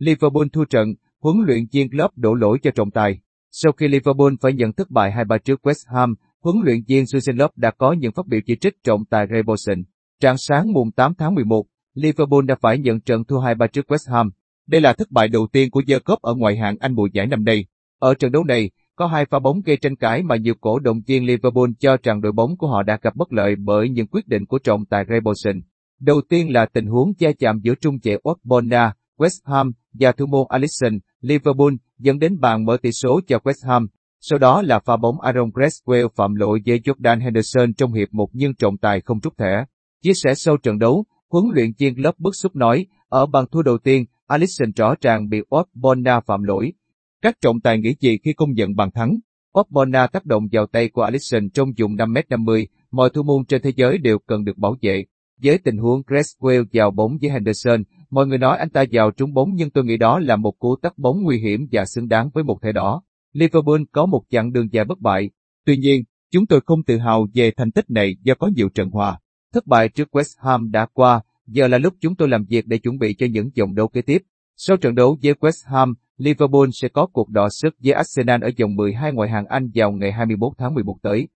Liverpool thua trận, huấn luyện viên Klopp đổ lỗi cho trọng tài. Sau khi Liverpool phải nhận thất bại 2-3 trước West Ham, huấn luyện viên Jurgen Klopp đã có những phát biểu chỉ trích trọng tài Ray Bolson. Trạng sáng mùng 8 tháng 11, Liverpool đã phải nhận trận thua 2-3 trước West Ham. Đây là thất bại đầu tiên của The Cup ở ngoại hạng Anh mùa giải năm nay. Ở trận đấu này, có hai pha bóng gây tranh cãi mà nhiều cổ động viên Liverpool cho rằng đội bóng của họ đã gặp bất lợi bởi những quyết định của trọng tài Ray Bolson. Đầu tiên là tình huống gia chạm giữa trung vệ Ogbonna, West Ham và thủ môn Alisson, Liverpool, dẫn đến bàn mở tỷ số cho West Ham. Sau đó là pha bóng Aaron Creswell phạm lỗi với Jordan Henderson trong hiệp một nhưng trọng tài không rút thẻ. Chia sẻ sau trận đấu, huấn luyện viên lớp bức xúc nói, ở bàn thua đầu tiên, Alisson rõ ràng bị Ogbonna phạm lỗi. Các trọng tài nghĩ gì khi công nhận bàn thắng? Ogbonna tác động vào tay của Alisson trong vùng 5m50, mọi thủ môn trên thế giới đều cần được bảo vệ. Với tình huống Creswell vào bóng với Henderson, mọi người nói anh ta vào trúng bóng nhưng tôi nghĩ đó là một cú tắt bóng nguy hiểm và xứng đáng với một thẻ đỏ. Liverpool có một chặng đường dài bất bại. Tuy nhiên, chúng tôi không tự hào về thành tích này do có nhiều trận hòa. Thất bại trước West Ham đã qua, giờ là lúc chúng tôi làm việc để chuẩn bị cho những vòng đấu kế tiếp. Sau trận đấu với West Ham, Liverpool sẽ có cuộc đọ sức với Arsenal ở vòng 12 ngoại hạng Anh vào ngày 21 tháng 11 tới.